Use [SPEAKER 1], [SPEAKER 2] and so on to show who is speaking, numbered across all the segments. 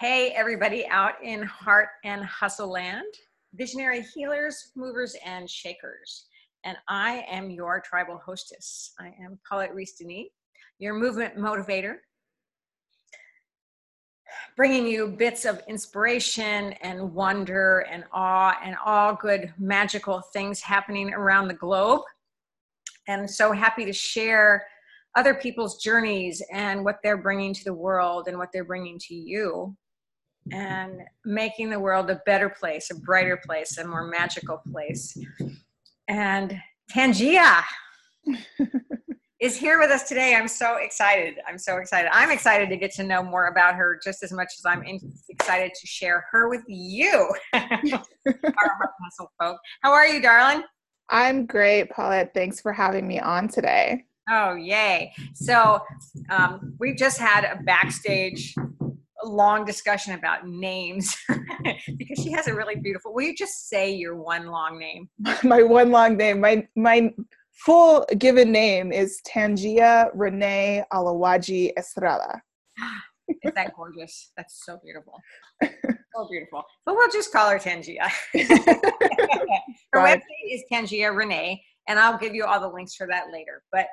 [SPEAKER 1] Hey, everybody out in Heart and Hustle Land, visionary healers, movers, and shakers. And I am your tribal hostess. I am Paulette Denis, your movement motivator, bringing you bits of inspiration and wonder and awe and all good magical things happening around the globe. And so happy to share other people's journeys and what they're bringing to the world and what they're bringing to you and making the world a better place, a brighter place, a more magical place. And Tangia is here with us today. I'm so excited. I'm so excited. I'm excited to get to know more about her just as much as I'm excited to share her with you, muscle folk. How are you, darling?
[SPEAKER 2] I'm great, Paulette. Thanks for having me on today.
[SPEAKER 1] Oh, yay. So, um, we've just had a backstage long discussion about names because she has a really beautiful. Will you just say your one long name?
[SPEAKER 2] my one long name. My my full given name is Tangia Renee Alawaji Estrada.
[SPEAKER 1] is that gorgeous? That's so beautiful. so beautiful. But we'll just call her Tangia. her website is Tangia Renee, and I'll give you all the links for that later. But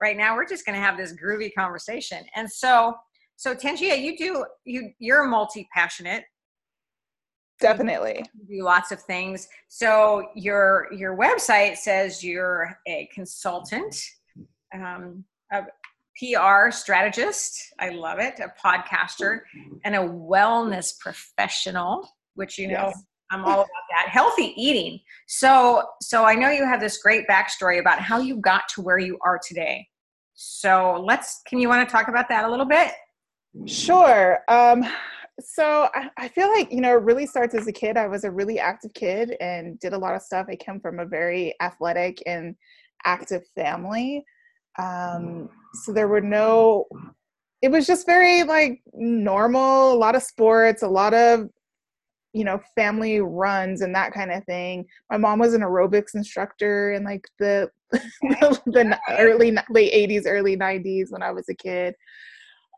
[SPEAKER 1] right now, we're just going to have this groovy conversation. And so, so Tangia, you do you you're multi passionate.
[SPEAKER 2] Definitely.
[SPEAKER 1] You do lots of things. So your your website says you're a consultant, um, a PR strategist. I love it. A podcaster and a wellness professional, which you know yes. I'm all about that. Healthy eating. So so I know you have this great backstory about how you got to where you are today. So let's. Can you want to talk about that a little bit?
[SPEAKER 2] Sure. Um, so I, I, feel like you know it really starts as a kid i was a really active kid and did a lot of stuff i came from a very athletic and active family um, so there were no it was just very like normal a lot of sports a lot of you know family runs and that kind of thing my mom was an aerobics instructor in like the the, the early late 80s early 90s when i was a kid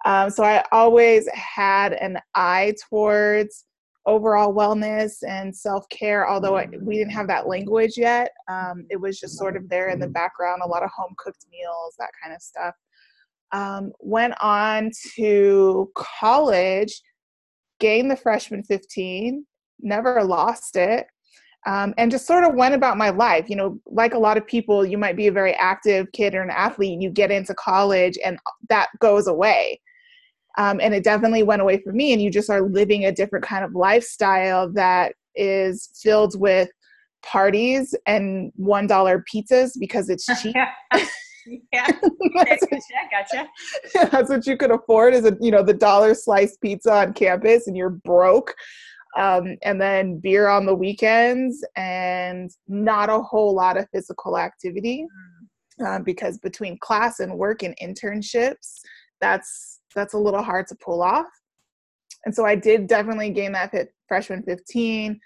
[SPEAKER 2] um, so I always had an eye towards overall wellness and self care, although I, we didn't have that language yet. Um, it was just sort of there in the background, a lot of home cooked meals, that kind of stuff. Um, went on to college, gained the freshman 15, never lost it um, and just sort of went about my life. You know, like a lot of people, you might be a very active kid or an athlete, you get into college, and that goes away. Um, and it definitely went away for me. And you just are living a different kind of lifestyle that is filled with parties and one dollar pizzas because it's cheap.
[SPEAKER 1] yeah, that's what, gotcha.
[SPEAKER 2] That's what you could afford is a you know the dollar slice pizza on campus, and you're broke um, and then beer on the weekends and not a whole lot of physical activity mm. um, because between class and work and internships that's that's a little hard to pull off. And so i did definitely gain that fit freshman 15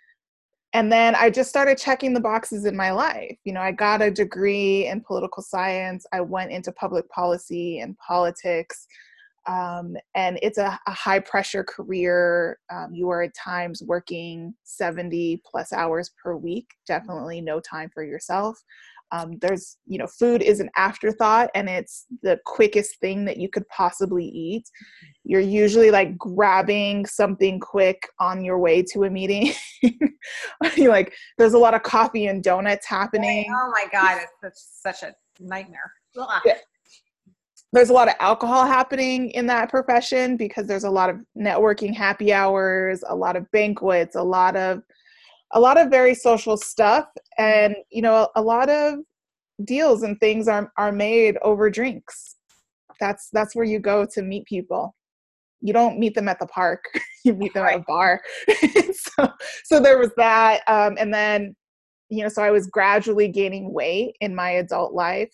[SPEAKER 2] and then i just started checking the boxes in my life. You know i got a degree in political science. I went into public policy and politics. Um, and it's a, a, high pressure career. Um, you are at times working 70 plus hours per week, definitely no time for yourself. Um, there's, you know, food is an afterthought and it's the quickest thing that you could possibly eat. You're usually like grabbing something quick on your way to a meeting. like, there's a lot of coffee and donuts happening.
[SPEAKER 1] Oh my God, it's such a nightmare. Yeah
[SPEAKER 2] there's a lot of alcohol happening in that profession because there's a lot of networking happy hours a lot of banquets a lot of a lot of very social stuff and you know a, lot of deals and things are are made over drinks. That's that's where you go to meet people. You don't meet them at the park. You meet them right. at a bar. So so there was that um, and then you know so i was gradually gaining weight in my adult life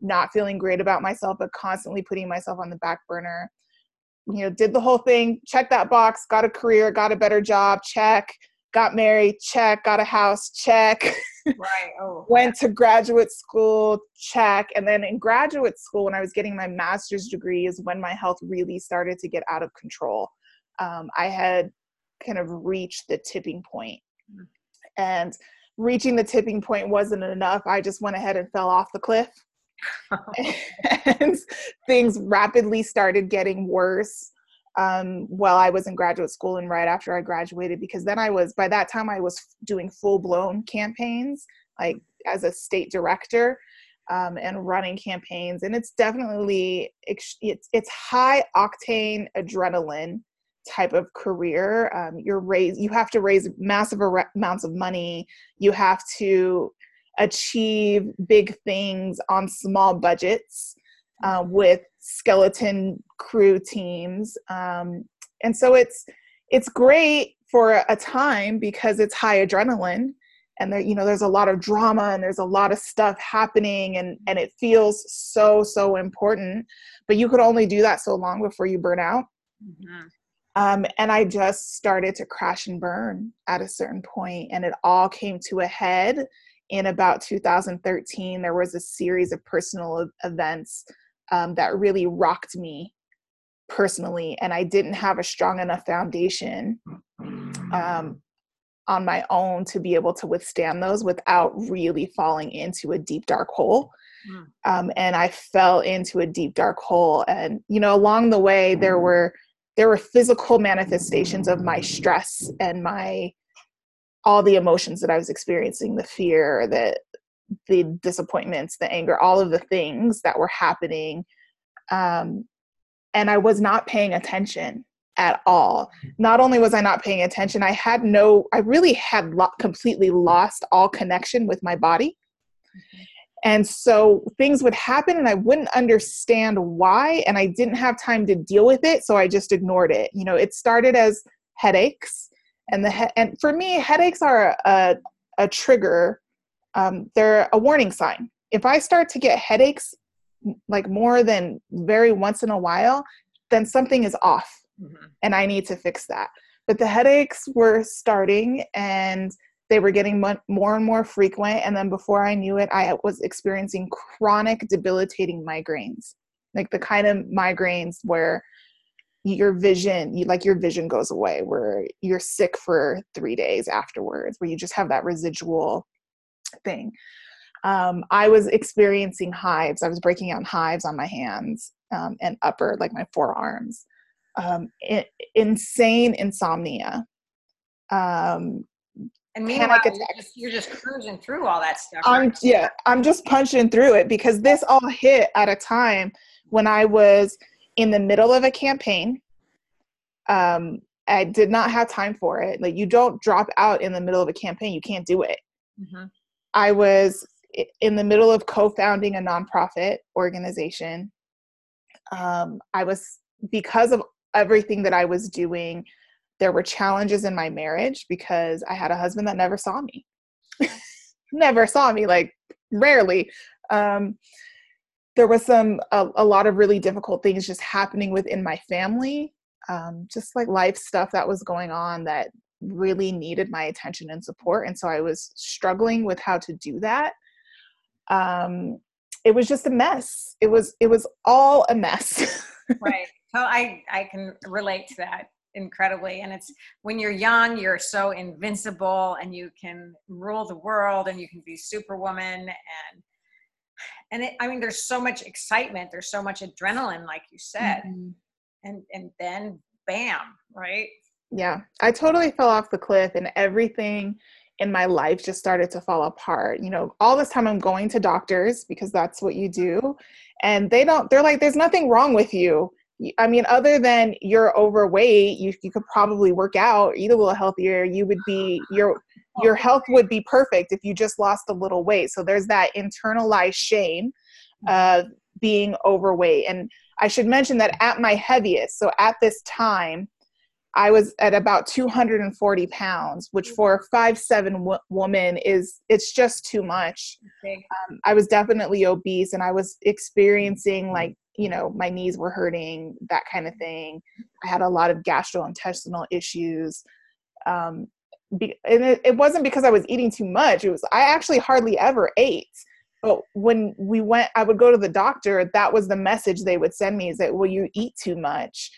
[SPEAKER 2] not feeling great about myself, but constantly putting myself on the back burner. You know, did the whole thing, check that box, got a career, got a better job, check, got married, check, got a house, check.
[SPEAKER 1] Right. Oh.
[SPEAKER 2] Went to graduate school, check. And then in graduate school, when I was getting my master's degree, is when my health really started to get out of control. um, I had kind of reached the tipping point. And reaching the tipping point wasn't enough. I just went ahead and fell off the cliff. and things rapidly started getting worse um, while I was in graduate school and right after I graduated, because then I was, by that time, I was doing full blown campaigns, like as a state director. Um, and running campaigns. And it's definitely it's it's high octane adrenaline type of career. Um, you're raise you have to raise massive amounts of money. You have to achieve big things on small budgets uh, with skeleton crew teams. Um, and so it's it's great for a time because it's high adrenaline and there you know there's a lot of drama and there's a lot of stuff happening and and it feels so so important. But you could only do that so long before you burn out. Mm-hmm. um, and i just started to crash and burn at a certain point and it all came to a head in about 2013 there was a series of personal events um, that really rocked me personally and i didn't have a strong enough foundation um, on my own to be able to withstand those without really falling into a deep dark hole mm. um, and i fell into a deep dark hole and you know along the way there were there were physical manifestations of my stress and my all the emotions that i was experiencing the fear the the disappointments the anger all of the things that were happening um, and i was not paying attention at all. Not only was I not paying attention, I had no, I really had lo- completely lost all connection with my body. And so things would happen and I wouldn't understand why. And I didn't have time to deal with it. So I just ignored it. You know, it started as headaches. And the he- and for me, headaches are a, a trigger. Um, they're a warning sign. If I start to get headaches like more than very once in a while, then something is off mm-hmm. and I need to fix that. But the headaches were starting and they were getting more and more frequent. And then before I knew it, I was experiencing chronic, debilitating migraines, like the kind of migraines where your vision, you, like your vision goes away, where you're sick for three days afterwards, where you just have that residual thing. Um, I was experiencing hives. I was breaking out hives on my hands um, and upper, like my forearms um, I- insane insomnia. Um,
[SPEAKER 1] and meanwhile, you're just, you're just, cruising through all that stuff.
[SPEAKER 2] I'm yeah, I'm just punching through it because this all hit at a time when I was in the middle of a campaign. Um, I did not have time for it. Like you don't drop out in the middle of a campaign; you can't do it. Mm-hmm. I was in the middle of co-founding a nonprofit organization. Um, I was because of everything that I was doing, there were challenges in my marriage because I had a husband that never saw me. never saw me, like rarely. Um, there was some a, a, lot of really difficult things just happening within my family, um, just like life stuff that was going on that really needed my attention and support. And so I was struggling with how to do that. Um, it was just a mess. It was it was all a mess.
[SPEAKER 1] right. So I I can relate to that incredibly and it's when you're young you're so invincible and you can rule the world and you can be superwoman and and it, i mean there's so much excitement there's so much adrenaline like you said mm-hmm. and and then bam right
[SPEAKER 2] yeah i totally fell off the cliff and everything in my life just started to fall apart you know all this time i'm going to doctors because that's what you do and they don't they're like there's nothing wrong with you I mean, other than you're overweight, you, you could probably work out, eat a little healthier. You would be your your health would be perfect if you just lost a little weight. So there's that internalized shame of being overweight. And I should mention that at my heaviest, so at this time, I was at about 240 pounds, which for a five seven w- woman is it's just too much. Um, I was definitely obese, and I was experiencing like you know, my knees were hurting, that kind of thing. I had a lot of gastrointestinal issues. Um, be, and it, it wasn't because I was eating too much. It was, I actually hardly ever ate. But when we went, I would go to the doctor. That was the message they would send me is that, well, you eat too much.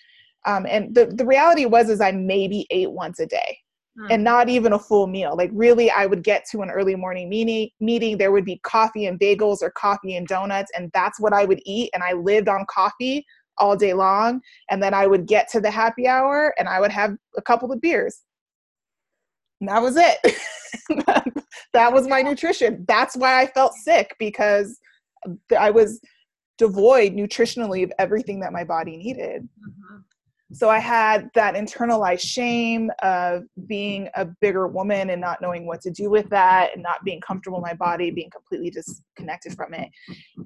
[SPEAKER 2] Um, and the, the reality was is I maybe ate once a day mm. and not even a full meal. Like really, I would get to an early morning meeting. Meeting there would be coffee and bagels or coffee and donuts, and that's what I would eat. And I lived on coffee all day long. And then I would get to the happy hour and I would have a couple of beers. And that was it. that was my nutrition. That's why I felt sick because I was devoid nutritionally of everything that my body needed. Mm-hmm so I had that internalized shame of being a bigger woman and not knowing what to do with that and not being comfortable in my body, being completely disconnected from it.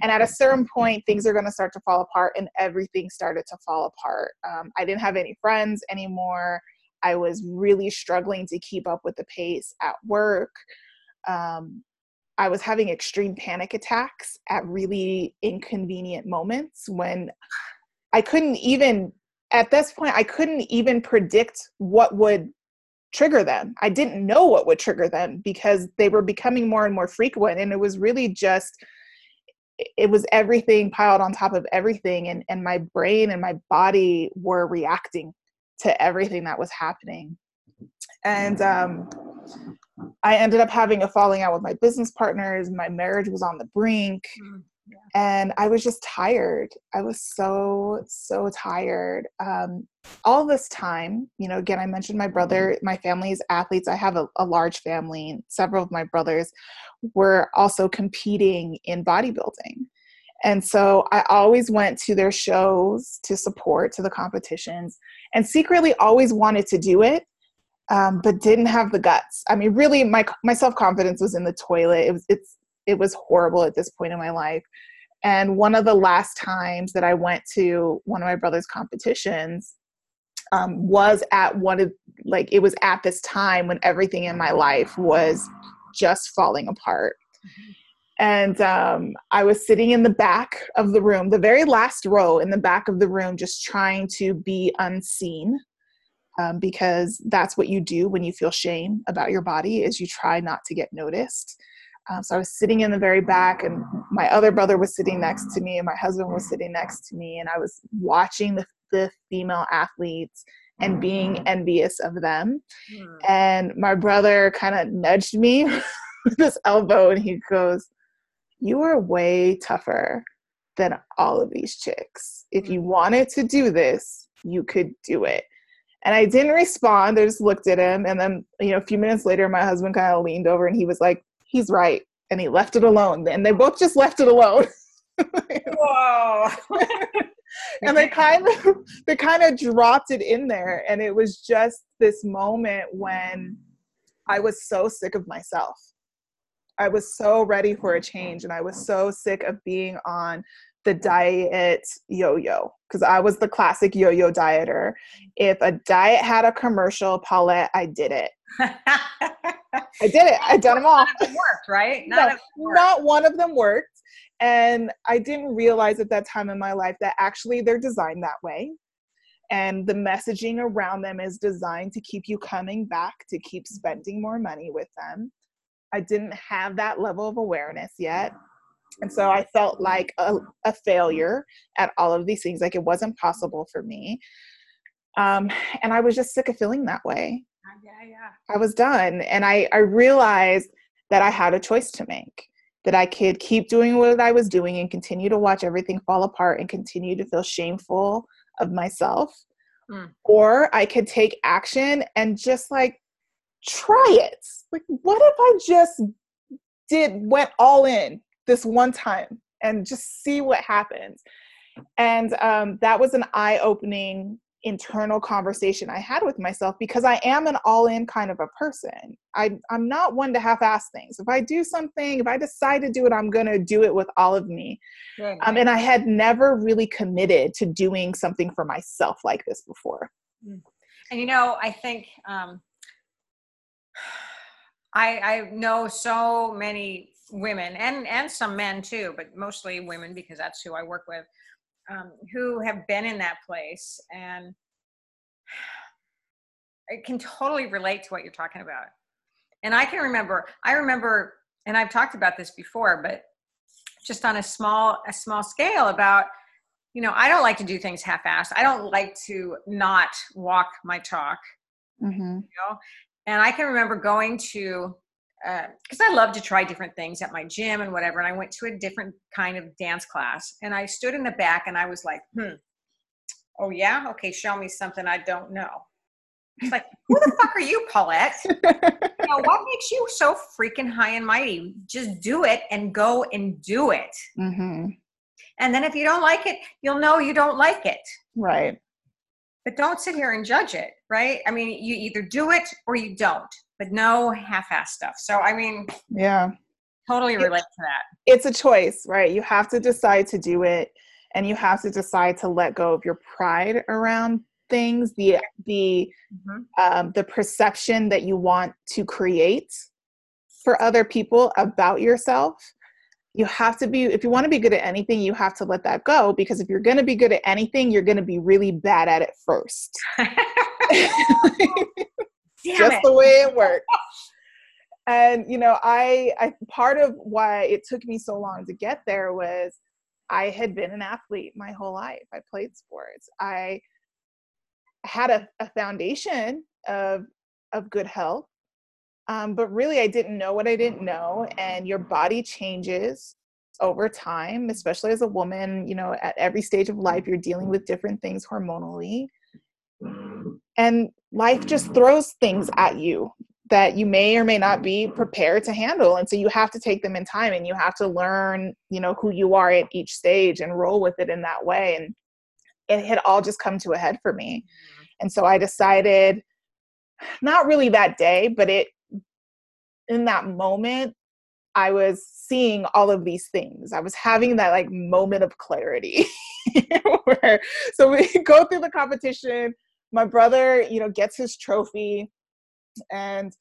[SPEAKER 2] And at a certain point, things are going to start to fall apart, and everything started to fall apart. Um, I didn't have any friends anymore. I was really struggling to keep up with the pace at work. Um, I was having extreme panic attacks at really inconvenient moments when I couldn't even at this point i couldn't even predict what would trigger them. I didn't know what would trigger them because they were becoming more and more frequent and it was really just it was everything piled on top of everything and, and my brain and my body were reacting to everything that was happening. And um, i ended up having a falling out with my business partners my marriage was on the brink and I was just tired. I was so, so tired. Um, all this time, you know, again, I mentioned my brother, my family is athletes. I have a, a large family. Several of my brothers were also competing in bodybuilding. And so I always went to their shows to support, to the competitions, and secretly always wanted to do it, um, but didn't have the guts. I mean, really, my my self confidence was in the toilet. It was it's it was horrible at this point in my life. And one of the last times that I went to one of my brother's competitions um, was at one of, like, it was at this time when everything in my life was just falling apart. And um, I was sitting in the back of the room, the very last row in the back of the room, just trying to be unseen. Um, because that's what you do when you feel shame about your body is you try not to get noticed um, so I was sitting in the very back, and my other brother was sitting next to me, and my husband was sitting next to me, and I was watching the, the female athletes and being envious of them. Hmm. And my brother kind of nudged me with his elbow, and he goes, You are way tougher than all of these chicks. If you hmm. wanted to do this, you could do it. And I didn't respond. I just looked at him. And then, you know, a few minutes later, my husband kind of leaned over and he was like, he's right. And he left it alone. And they both just left it alone.
[SPEAKER 1] Whoa.
[SPEAKER 2] And they kind of they kind of dropped it in there. And it was just this moment when i was so sick of myself. I was so ready for a change. And i was so sick of being on the diet yo-yo because i was the classic yo-yo dieter if a diet had a commercial paulette i did it I did it. I done them all.
[SPEAKER 1] None of them worked, right?
[SPEAKER 2] None no, worked. Not one of them worked. And I didn't realize at that time in my life that actually they're designed that way. And the messaging around them is designed to keep you coming back, to keep mm-hmm. spending more money with them. I didn't have that level of awareness yet. And so I felt like a, a failure at all of these things, like it wasn't possible for me. Um, and I was just sick of feeling that way
[SPEAKER 1] yeah, yeah.
[SPEAKER 2] I was done. And I, I realized that I had a choice to make, that I could keep doing what I was doing and continue to watch everything fall apart and continue to feel shameful of myself. Mm. Or I could take action and just like try it. Like, what if I just did, went all in this one time and just see what happens? And um, that was an eye opening internal conversation I had with myself because I am an all in kind of a person. I, I'm not one to half ass things. If I do something, if I decide to do it, I'm going to do it with all of me. Um, and I had never really committed to doing something for myself like this before.
[SPEAKER 1] Mm. And you know, I think um, I, I know so many women and, and some men too, but mostly women because that's who I work with um, who have been in that place and I can totally relate to what you're talking about. And I can remember, I remember, and I've talked about this before, but just on a small, a small scale about you know, I don't like to do things half-assed. I don't like to not walk my talk. Mm-hmm. You know, and I can remember going to because uh, I love to try different things at my gym and whatever. And I went to a different kind of dance class, and I stood in the back, and I was like, "Hmm, oh yeah, okay, show me something I don't know." It's like, who the fuck are you, Paulette? you know, what makes you so freaking high and mighty? Just do it and go and do it. Mm-hmm. And then if you don't like it, you'll know you don't like it.
[SPEAKER 2] Right.
[SPEAKER 1] But don't sit here and judge it, right? I mean, you either do it or you don't, but no half-ass stuff. So, I mean,
[SPEAKER 2] yeah,
[SPEAKER 1] totally relate to that.
[SPEAKER 2] It's a choice, right? You have to decide to do it, and you have to decide to let go of your pride around things, the the mm-hmm. um, the perception that you want to create for other people about yourself you have to be if you want to be good at anything you have to let that go because if you're going to be good at anything you're going to be really bad at it first just the way it works and you know I, I part of why it took me so long to get there was i had been an athlete my whole life i played sports i had a, a foundation of of good health um, but really, I didn't know what I didn't know. And your body changes over time, especially as a woman. You know, at every stage of life, you're dealing with different things hormonally. And life just throws things at you that you may or may not be prepared to handle. And so you have to take them in time and you have to learn, you know, who you are at each stage and roll with it in that way. And it had all just come to a head for me. Mm-hmm. And so I decided, not really that day, but it in that moment I was seeing all of these things. I was having that like moment of clarity. Where, so we go through the competition. My brother, you know, gets his trophy, and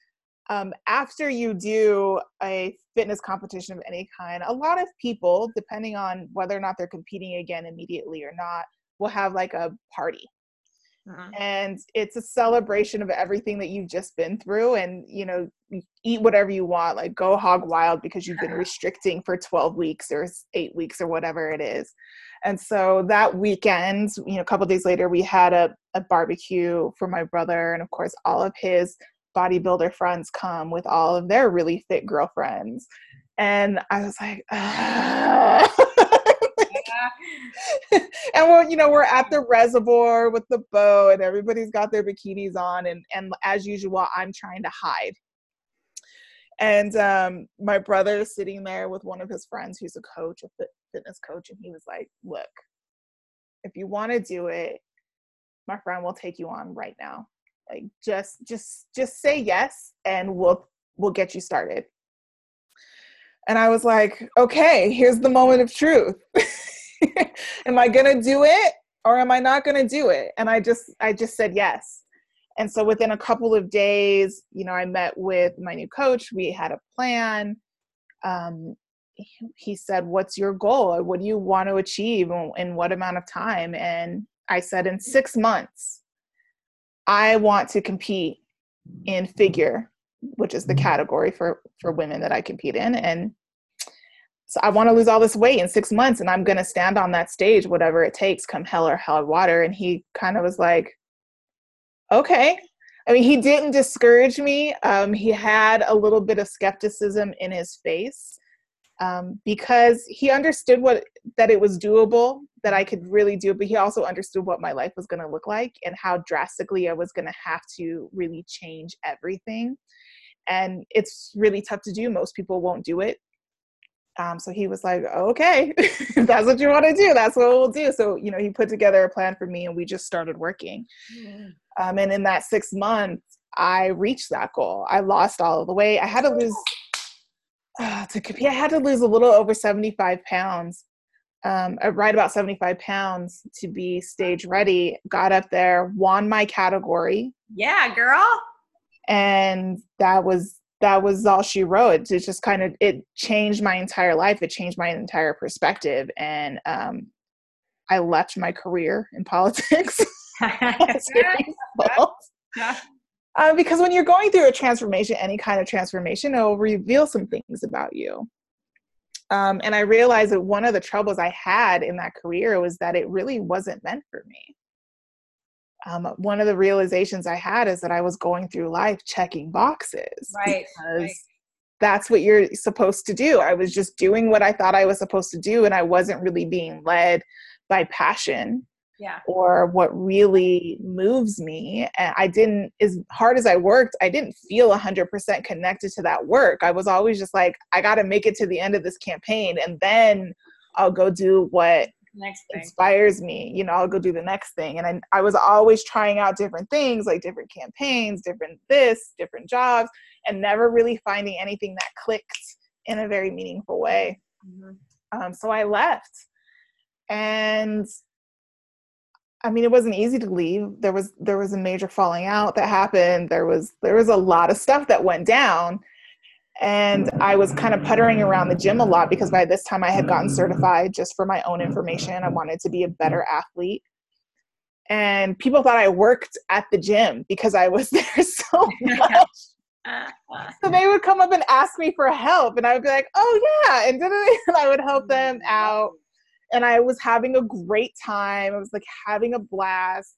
[SPEAKER 2] um, after you do a fitness competition of any kind, a lot of people, depending on whether or not they're competing again immediately or not, will have like a party uh-huh. And it's a celebration of everything that you've just been through. And, you know, eat whatever you want, like go hog wild because you've been restricting for 12 weeks or eight weeks or whatever it is. And so that weekend, you know, a couple days later, we had a, a barbecue for my brother. And of course, all of his bodybuilder friends come with all of their really fit girlfriends. And I was like, and we're you know we're at the reservoir with the bow and everybody's got their bikinis on and and as usual i'm trying to hide. And um, my brother is sitting there with one of his friends who's a coach a fitness coach and he was like look if you want to do it my friend will take you on right now. Like just just just say yes and we'll we'll get you started. And i was like okay here's the moment of truth am I going to do it or am I not going to do it? And I just I just said yes. And so within a couple of days, you know, I met with my new coach. We had a plan. Um, he said, "What's your goal? What do you want to achieve in what amount of time?" And I said, "In 6 months, I want to compete in figure, which is the category for for women that I compete in, and so I want to lose all this weight in six months and I'm going to stand on that stage, whatever it takes, come hell or high water. And he kind of was like, okay. I mean, he didn't discourage me. Um, he had a little bit of skepticism in his face um, because he understood what that it was doable, that I could really do, but he also understood what my life was going to look like and how drastically I was going to have to really change everything. And it's really tough to do. Most people won't do it. Um, so he was like, okay, if that's what you want to do, that's what we'll do. So, you know, he put together a plan for me and we just started working. Um, and in that six months, I reached that goal. I lost all of the weight. I had to lose, uh, to compete, I had to lose a little over 75 pounds, um, right about 75 pounds to be stage ready. Got up there, won my category.
[SPEAKER 1] Yeah, girl.
[SPEAKER 2] And that was that was all she wrote. It just kind of it changed my entire life. It changed my entire perspective, and um, I left my career in politics. uh, because when you're going through a transformation, any kind of transformation, it will reveal some things about you. Um, and I realized that one of the troubles I had in that career was that it really wasn't meant for me. Um, one of the realizations I had is that I was going through life checking boxes.
[SPEAKER 1] Right. Because right.
[SPEAKER 2] that's what you're supposed to do. I was just doing what I thought I was supposed to do, and I wasn't really being led by passion
[SPEAKER 1] yeah.
[SPEAKER 2] or what really moves me. And I didn't, as hard as I worked, I didn't feel 100% connected to that work. I was always just like, I got to make it to the end of this campaign and then I'll go do what
[SPEAKER 1] next
[SPEAKER 2] inspires me. You know, I'll go do the next thing. And I, I was always trying out different things, like different campaigns, different this, different jobs, and never really finding anything that clicked in a very meaningful way. Mm-hmm. Um, so I left. And I mean, it wasn't easy to leave. There was there was a major falling out that happened. There was there was a lot of stuff that went down, and I was kind of puttering around the gym a lot because by this time I had gotten certified just for my own information. I wanted to be a better athlete, and people thought I worked at the gym because I was there so much. so they would come up and ask me for help, and I would be like, "Oh yeah," and, I would help them out and I was having a great time. I was like having a blast.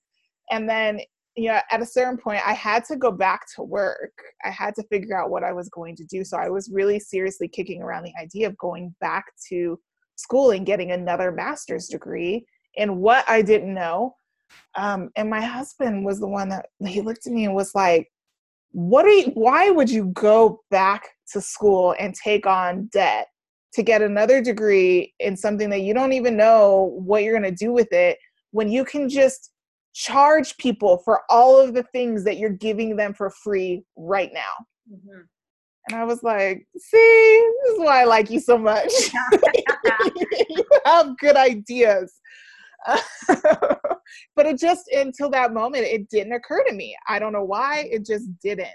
[SPEAKER 2] And then, you know, at a certain point, I had to go back to work. I had to figure out what I was going to do. So I was really seriously kicking around the idea of going back to school and getting another master's degree in what I didn't know. Um, and my husband was the one that he looked at me and was like, what are you, why would you go back to school and take on debt to get another degree in something that you don't even know what you're going to do with it when you can just charge people for all of the things that you're giving them for free right now. Mm-hmm. And I was like, see, this is why I like you so much. you have good ideas. but it just, until that moment, it didn't occur to me. I don't know why, it just didn't.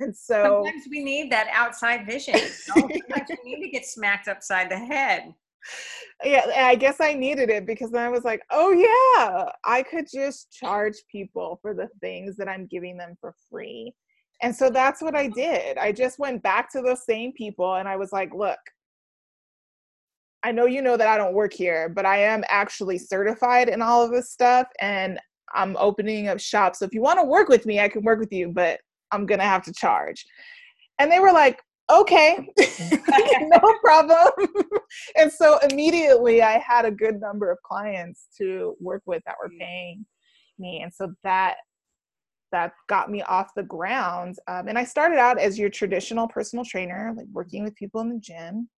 [SPEAKER 2] And so
[SPEAKER 1] sometimes we need that outside vision. You know? sometimes we need to get smacked upside the head.
[SPEAKER 2] Yeah, I guess I needed it because then I was like, oh yeah, I could just charge people for the things that I'm giving them for free. And so that's what I did. I just went back to those same people and I was like, look, I know you know that I don't work here, but I am actually certified in all of this stuff and I'm opening up shops. So if you want to work with me, I can work with you, but I'm gonna have to charge. And they were like, okay, no problem. and so immediately I had a good number of clients to work with that were paying me. And so that that got me off the ground. Um, and I started out as your traditional personal trainer, like working with people in the gym.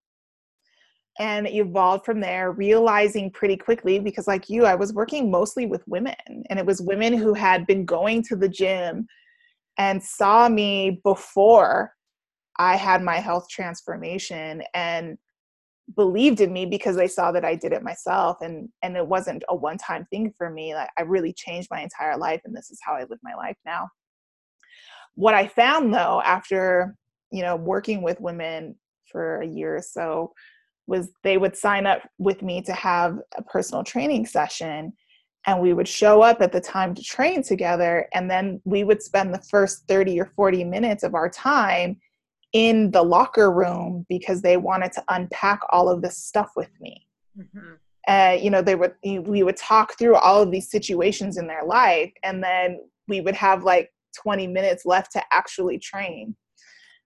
[SPEAKER 2] And evolved from there, realizing pretty quickly because, like you, I was working mostly with women, and it was women who had been going to the gym and saw me before I had my health transformation and believed in me because they saw that I did it myself and and it wasn't a one time thing for me like I really changed my entire life and this is how I live my life now. What I found though after you know working with women for a year or so was they would sign up with me to have a personal training session and we would show up at the time to train together and then we would spend the first 30 or 40 minutes of our time in the locker room because they wanted to unpack all of this stuff with me mm-hmm. uh, you know they would we would talk through all of these situations in their life and then we would have like 20 minutes left to actually train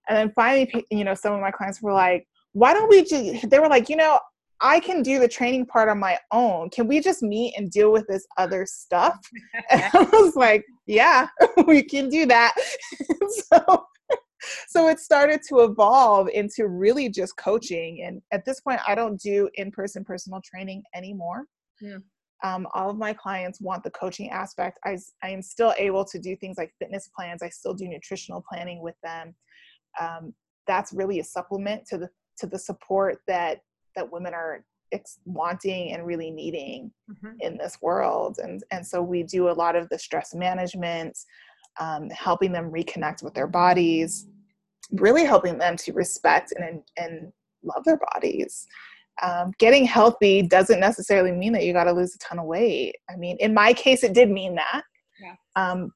[SPEAKER 2] and then finally you know some of my clients were like why don't we just they were like you know I can do the training part on my own. Can we just meet and deal with this other stuff? And I was like, yeah, we can do that. so, so it started to evolve into really just coaching. And at this point, I don't do in person personal training anymore. Yeah. Um, all of my clients want the coaching aspect. I, I am still able to do things like fitness plans. I still do nutritional planning with them. Um, that's really a supplement to the to the support that that women are ex- wanting and really needing mm-hmm. in this world and and so we do a lot of the stress management um, helping them reconnect with their bodies really helping them to respect and and love their bodies um, getting healthy doesn't necessarily mean that you got to lose a ton of weight i mean in my case it did mean that yeah. um,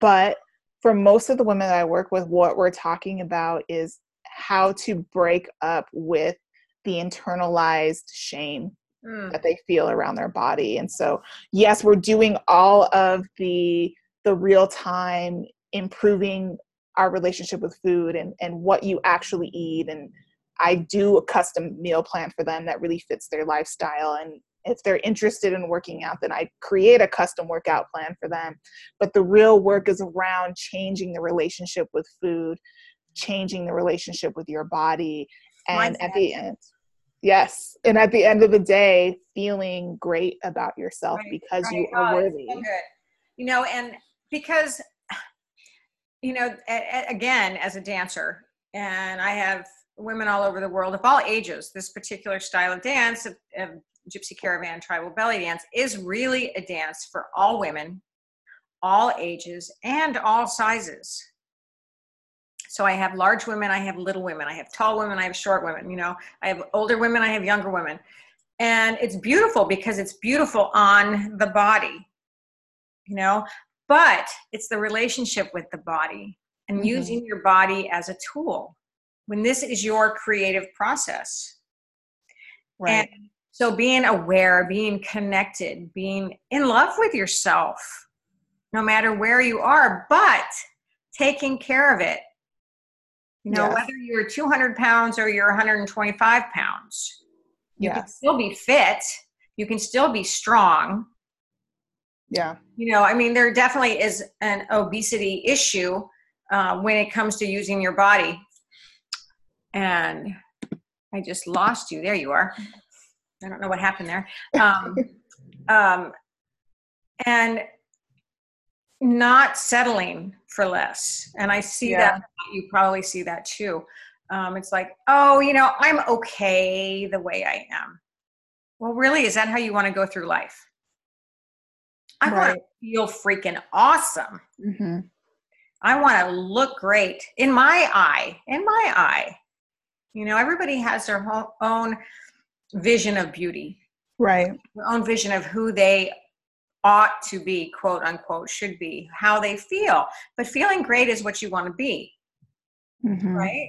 [SPEAKER 2] but for most of the women that i work with what we're talking about is how to break up with the internalized shame mm. that they feel around their body. And so, yes, we're doing all of the the real time improving our relationship with food and and what you actually eat and I do a custom meal plan for them that really fits their lifestyle and if they're interested in working out then I create a custom workout plan for them. But the real work is around changing the relationship with food changing the relationship with your body and at the end yes and at the end of the day feeling great about yourself right, because right. you are oh, worthy.
[SPEAKER 1] you know and because you know a, a, again as a dancer and i have women all over the world of all ages this particular style of dance of, of gypsy caravan tribal belly dance is really a dance for all women all ages and all sizes so I have large women, I have little women, I have tall women, I have short women, you know, I have older women, I have younger women. And it's beautiful because it's beautiful on the body, you know, but it's the relationship with the body and mm-hmm. using your body as a tool when this is your creative process. Right. And so being aware, being connected, being in love with yourself, no matter where you are, but taking care of it you know, yes. whether you're 200 pounds or you're 125 pounds, you yes. can still be fit. You can still be strong.
[SPEAKER 2] Yeah.
[SPEAKER 1] You know, I mean, there definitely is an obesity issue uh, when it comes to using your body. And I just lost you. There you are. I don't know what happened there. Um, um, and not settling for less. And I see yeah. that you probably see that too. Um, it's like, oh, you know, I'm okay the way I am. Well, really, is that how you want to go through life? I right. want to feel freaking awesome. Mm-hmm. I want to look great in my eye, in my eye. You know, everybody has their own vision of beauty,
[SPEAKER 2] right?
[SPEAKER 1] Their own vision of who they ought to be, quote unquote, should be, how they feel. But feeling great is what you want to be, mm-hmm. right?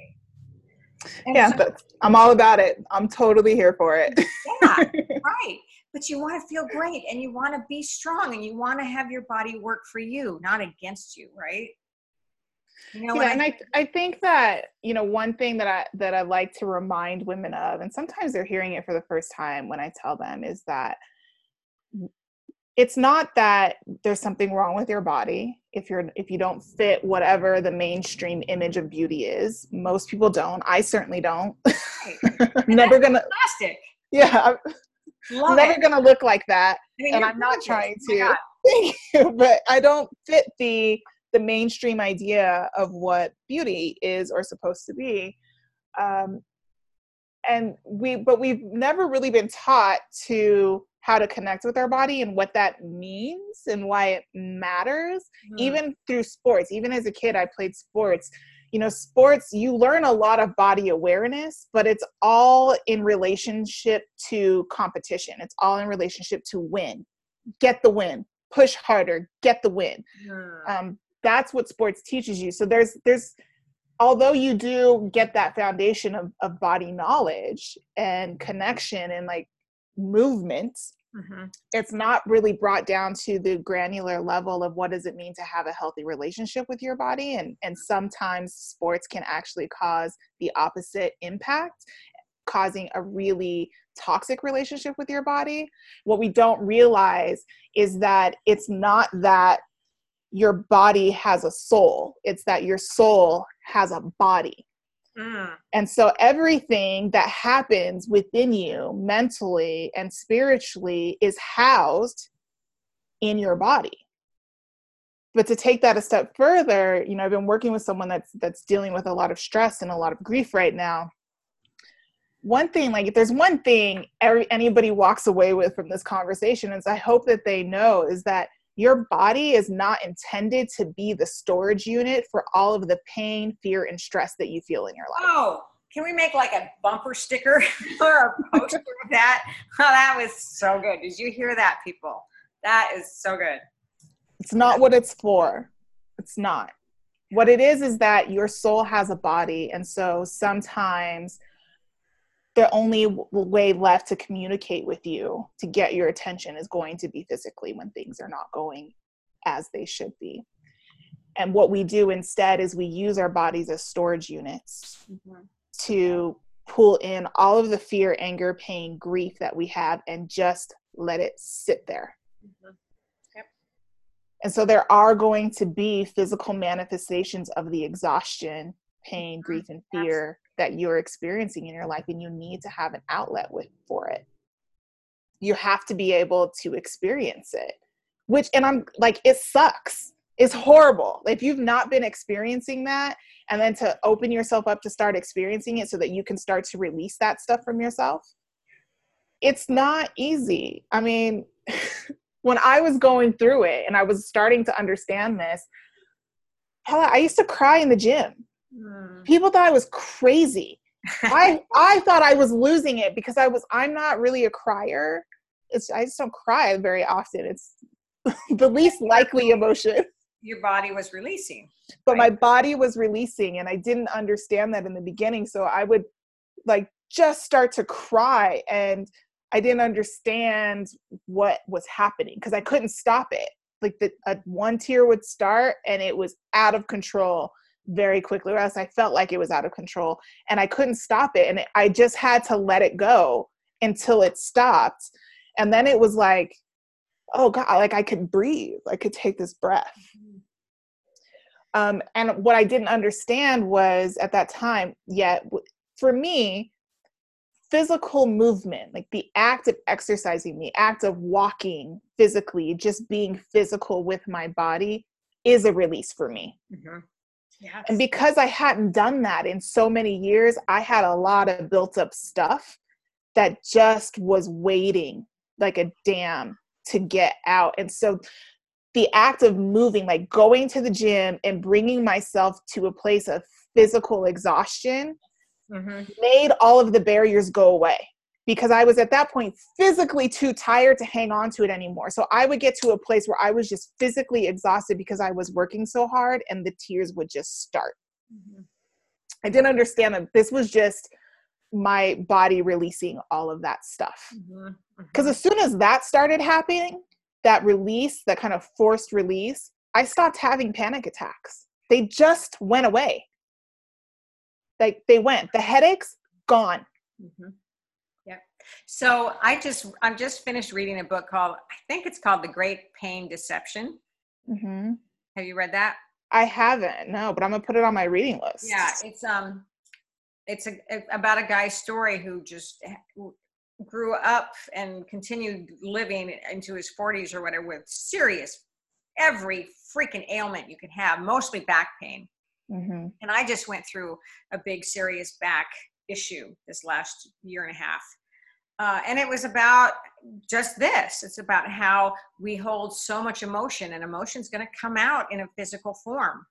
[SPEAKER 2] And yeah, so, I'm all about it. I'm totally here for it.
[SPEAKER 1] yeah, right. But you want to feel great and you want to be strong and you want to have your body work for you, not against you, right?
[SPEAKER 2] You know, yeah, and I, I think that you know one thing that I that I like to remind women of, and sometimes they're hearing it for the first time when I tell them, is that it's not that there's something wrong with your body if you're if you don't fit whatever the mainstream image of beauty is. Most people don't. I certainly don't. Never gonna
[SPEAKER 1] plastic
[SPEAKER 2] yeah i'm never it. gonna look like that I mean, and i'm not trying oh to thank you but i don't fit the the mainstream idea of what beauty is or supposed to be um, and we but we've never really been taught to how to connect with our body and what that means and why it matters mm. even through sports even as a kid i played sports you know sports you learn a lot of body awareness but it's all in relationship to competition. It's all in relationship to win. Get the win. Push harder. Get the win. Mm. um, that's what sports teaches you. So there's there's although you do get that foundation of, of body knowledge and connection and like movement mm-hmm. it's not really brought down to the granular level of what does it mean to have a healthy relationship with your body and and sometimes sports can actually cause the opposite impact causing a really toxic relationship with your body what we don't realize is that it's not that your body has a soul it's that your soul has a body Mm. And so everything that happens within you mentally and spiritually is housed in your body. But to take that a step further, you know, I've been working with someone that's that's dealing with a lot of stress and a lot of grief right now. One thing, like if there's one thing every, anybody walks away with from this conversation is I hope that they know is that your body is not intended to be the storage unit for all of the pain, fear, and stress that you feel in your life.
[SPEAKER 1] Oh, can we make like a bumper sticker or a poster of that? Oh, that was so good. Did you hear that, people? That is so good.
[SPEAKER 2] It's not what it's for. It's not. What it is is that your soul has a body. And so sometimes the only way left to communicate with you to get your attention is going to be physically when things are not going as they should be and what we do instead is we use our bodies as storage units mm-hmm. to pull in all of the fear anger pain grief that we have and just let it sit there mm-hmm. yep. and so there are going to be physical manifestations of the exhaustion pain grief and fear that you're experiencing in your life and you need to have an outlet with for it. You have to be able to experience it which and i'm like it sucks. It's horrible. If you've not been experiencing that and then to open yourself up to start experiencing it so that you can start to release that stuff from yourself it's not easy. I mean when i was going through it and i was starting to understand this hella, i used to cry in the gym Mm. People thought I was crazy. I I thought I was losing it because I was I'm not really a crier. It's I just don't cry very often. It's the least likely emotion.
[SPEAKER 1] Your body was releasing.
[SPEAKER 2] But right? my body was releasing and I didn't understand that in the beginning. So I would like just start to cry and I didn't understand what was happening because I couldn't stop it. Like the a, one tear would start and it was out of control very quickly or else I felt like it was out of control and I couldn't stop it. And I just had to let it go until it stopped. And then it was like oh god like I could breathe. I could take this breath. Um, and what I didn't understand was at that time yet for me physical movement like the act of exercising the act of walking physically just being physical with my body is a release for me. Mm-hmm. Yes. And because I hadn't done that in so many years, I had a lot of built up stuff that just was waiting like a dam to get out. And so the act of moving, like going to the gym and bringing myself to a place of physical exhaustion, mm-hmm. made all of the barriers go away because I was at that point physically too tired to hang on to it anymore. So I would get to a place where I was just physically exhausted because I was working so hard and the tears would just start. Mm-hmm. I didn't understand that this was just my body releasing all of that stuff. Because mm-hmm. mm-hmm. as soon as that started happening, that release, that kind of forced release, I stopped having panic attacks. They just went away. Like they went. The headaches, gone.
[SPEAKER 1] So I just I'm just finished reading a book called I think it's called The Great Pain Deception. Mm-hmm. Have you read that?
[SPEAKER 2] I haven't. No, but I'm gonna put it on my reading list.
[SPEAKER 1] Yeah, it's um, it's a, about a guy's story who just grew up and continued living into his 40s or whatever with serious every freaking ailment you can have, mostly back pain. Mm-hmm. And I just went through a big serious back issue this last year and a half uh, and it was about just this. It's about how we hold so much emotion and emotion is going to come out in a physical form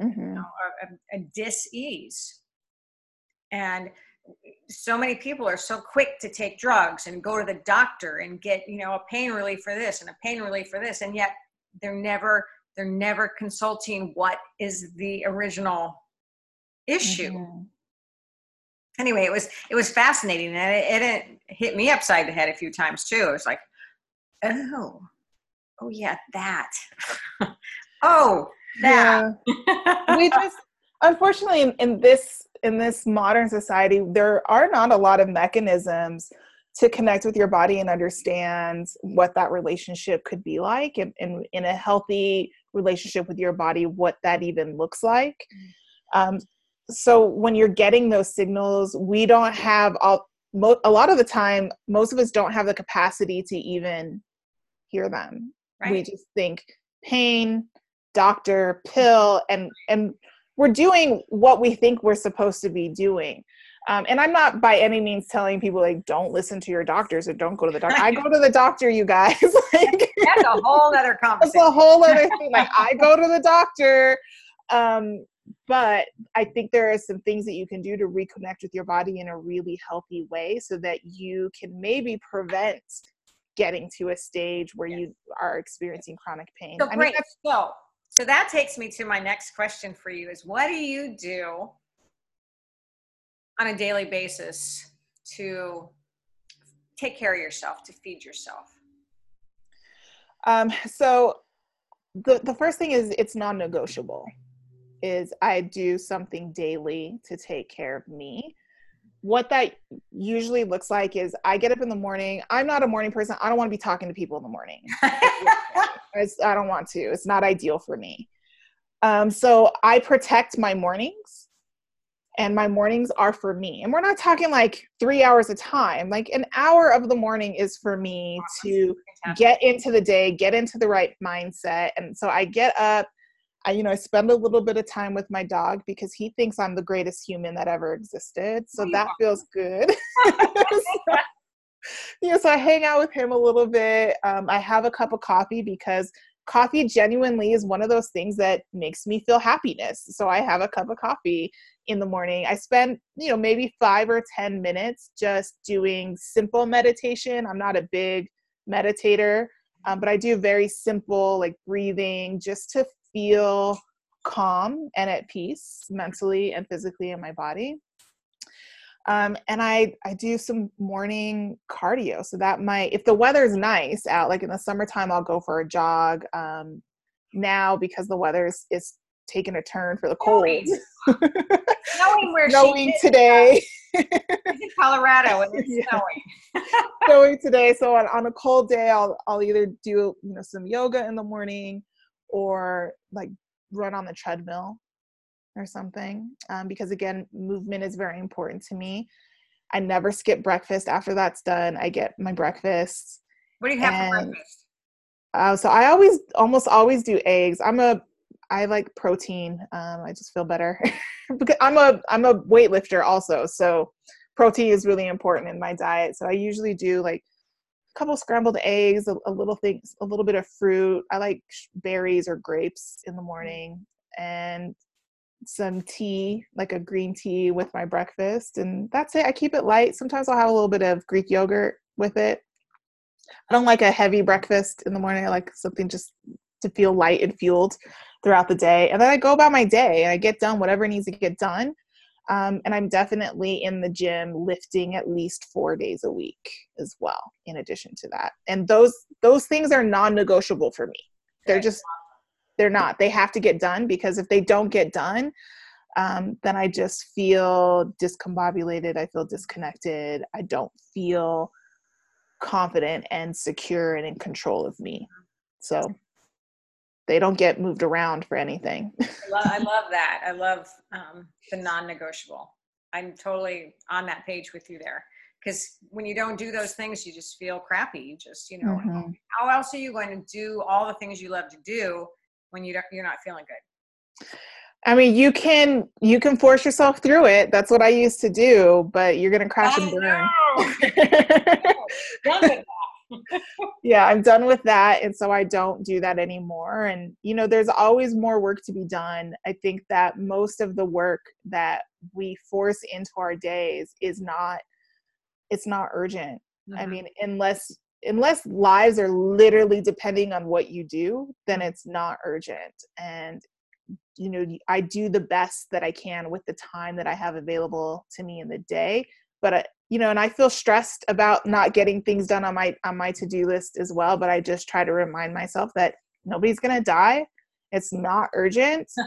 [SPEAKER 1] mm-hmm. you know, a, a, a dis-ease. And so many people are so quick to take drugs and go to the doctor and get you know a pain relief for this and a pain relief for this and yet they're never they're never consulting what is the original issue. Mm-hmm anyway, it was it was fascinating, and it, it, hit me upside the head a few times too. It was like, oh, oh yeah, that. oh, that.
[SPEAKER 2] Yeah. we just unfortunately in, in this in this modern society, there are not a lot of mechanisms to connect with your body and understand what that relationship could be like and, and in a healthy relationship with your body what that even looks like mm. um, so when you're getting those signals we don't have all mo- a lot of the time most of us don't have the capacity to even hear them right. we just think pain doctor pill and and we're doing what we think we're supposed to be doing um, and I'm not by any means telling people like don't listen to your doctors or don't go to the doctor. I go to the doctor, you guys.
[SPEAKER 1] like, that's a whole other conversation.
[SPEAKER 2] That's a whole other thing. Like I go to the doctor, um, but I think there are some things that you can do to reconnect with your body in a really healthy way so that you can maybe prevent getting to a stage where yes. you are experiencing chronic pain.
[SPEAKER 1] So great. so, so that takes me to my next question for you is what do you do on a daily basis to take care of yourself, to feed yourself?
[SPEAKER 2] Um, so the the first thing is it's non-negotiable. Is I do something daily to take care of me. What that usually looks like is I get up in the morning. I'm not a morning person. I don't want to be talking to people in the morning. I don't want to. It's not ideal for me. Um, so I protect my mornings and my mornings are for me. And we're not talking like three hours a time. Like an hour of the morning is for me to get into the day, get into the right mindset. And so I get up, I, you know, I spend a little bit of time with my dog because he thinks I'm the greatest human that ever existed. So that feels good. so, yeah, so I hang out with him a little bit. Um, I have a cup of coffee because coffee genuinely is one of those things that makes me feel happiness. So I have a cup of coffee in the morning. I spend, you know, maybe five or 10 minutes just doing simple meditation. I'm not a big meditator, um, but I do very simple, like breathing, just to feel calm and at peace mentally and physically in my body. Um, and I I do some morning cardio. So that might, if the weather's nice out, like in the summertime, I'll go for a jog. Um, now because the weather is, is taking a turn for the cold.
[SPEAKER 1] snowing where
[SPEAKER 2] snowing today.
[SPEAKER 1] in Colorado and it's yeah. snowing.
[SPEAKER 2] snowing today. So on, on a cold day, I'll I'll either do you know some yoga in the morning or like run on the treadmill or something um, because again movement is very important to me. I never skip breakfast after that's done. I get my breakfast
[SPEAKER 1] what do you have and, for breakfast?
[SPEAKER 2] Uh, so i always almost always do eggs. I'm a i like protein um, i just feel better because i'm a i'm a weightlifter also so protein is really important in my diet. So i usually do like couple scrambled eggs a, a little things a little bit of fruit i like berries or grapes in the morning and some tea, like a green tea with my breakfast, and that's it. I keep it light. Sometimes I'll have a little bit of Greek yogurt with it. I don't like a heavy breakfast in the morning. I like something just to feel light and fueled throughout the day. And then I go about my day and I get done whatever needs to get done. Um, and I'm definitely in the gym lifting at least four days a week as well. In addition to that, and those those things are non-negotiable for me. They're just they're not. They have to get done because if they don't get done um, then i just feel discombobulated. I feel disconnected. I don't feel confident and secure and in control of me. So they don't get moved around for anything
[SPEAKER 1] i love that i love um, the non-negotiable i'm totally on that page with you there because when you don't do those things you just feel crappy you just you know mm-hmm. how else are you going to do all the things you love to do when you don't, you're not feeling good?
[SPEAKER 2] I mean, you can you can force yourself through it. That's what I used to do, but you're gonna crash and burn. yeah, I'm done with that, and so I don't do that anymore. And you know, there's always more work to be done. I think that most of the work that we force into our days is not it's not urgent. Mm-hmm. I mean, unless unless lives are literally depending on what you do then mm. it's not urgent and you know i do the best that i can with the time that i have available to me in the day but I, you know and i feel stressed about not getting things done on my on my to-do list as well but i just try to remind myself that nobody's going to die. It's not urgent.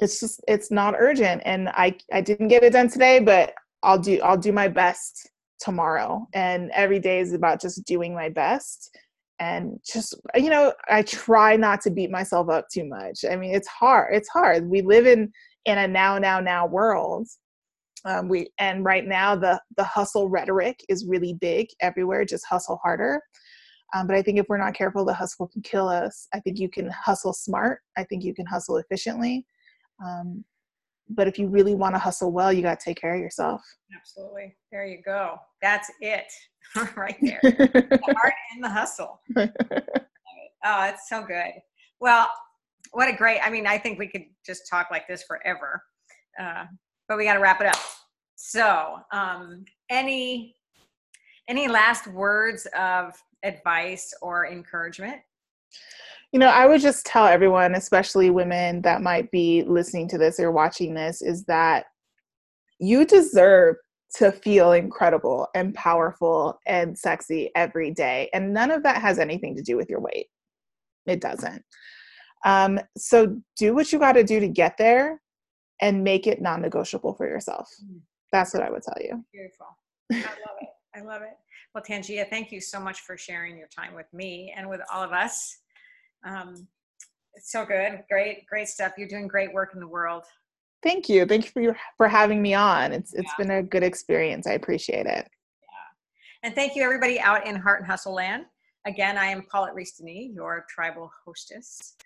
[SPEAKER 2] It's just it's not urgent and i i didn't get it done today but i'll do i'll do my best tomorrow and every day is about just doing my best and just you know i try not to beat myself up too much. I mean it's hard it's hard. We live in in a now now now world um, we and right now the the hustle rhetoric is really big everywhere just hustle harder. Um, but i think if we're not careful the hustle can kill us. I think you can hustle smart. I think you can hustle efficiently. Um, but if you really want to hustle well you got to take care of yourself.
[SPEAKER 1] Absolutely. There you go. That's it right there. The heart and the hustle. Oh it's so good. Well what a great i mean i think we could just talk like this forever. Uh, but we got to wrap it up so um, any any last words of advice or encouragement
[SPEAKER 2] you know, I would just tell everyone, especially women that might be listening to this or watching this, is that you deserve to feel incredible and powerful and sexy every day. And none of that has anything to do with your weight. It doesn't. Um, so do what you got to do to get there and make it non negotiable for yourself. Mm. That's what I would tell you.
[SPEAKER 1] Beautiful. I love it. I love it. Well, Tangia, thank you so much for sharing your time with me and with all of us. Um, it's so good. Great, great stuff. You're doing great work in the world.
[SPEAKER 2] Thank you. Thank you for your, for having me on. It's it's yeah. been a good experience. I appreciate it.
[SPEAKER 1] Yeah. And thank you everybody out in Heart and Hustle Land. Again, I am Paulette Reese-Deny, your tribal hostess.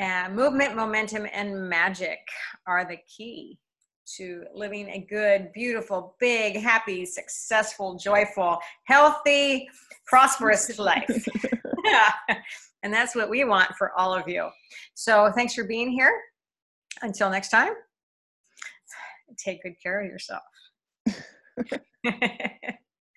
[SPEAKER 1] And movement, momentum, and magic are the key to living a good, beautiful, big, happy, successful, joyful, healthy, prosperous life. And that's what we want for all of you. So thanks for being here. Until next time, take good care of yourself.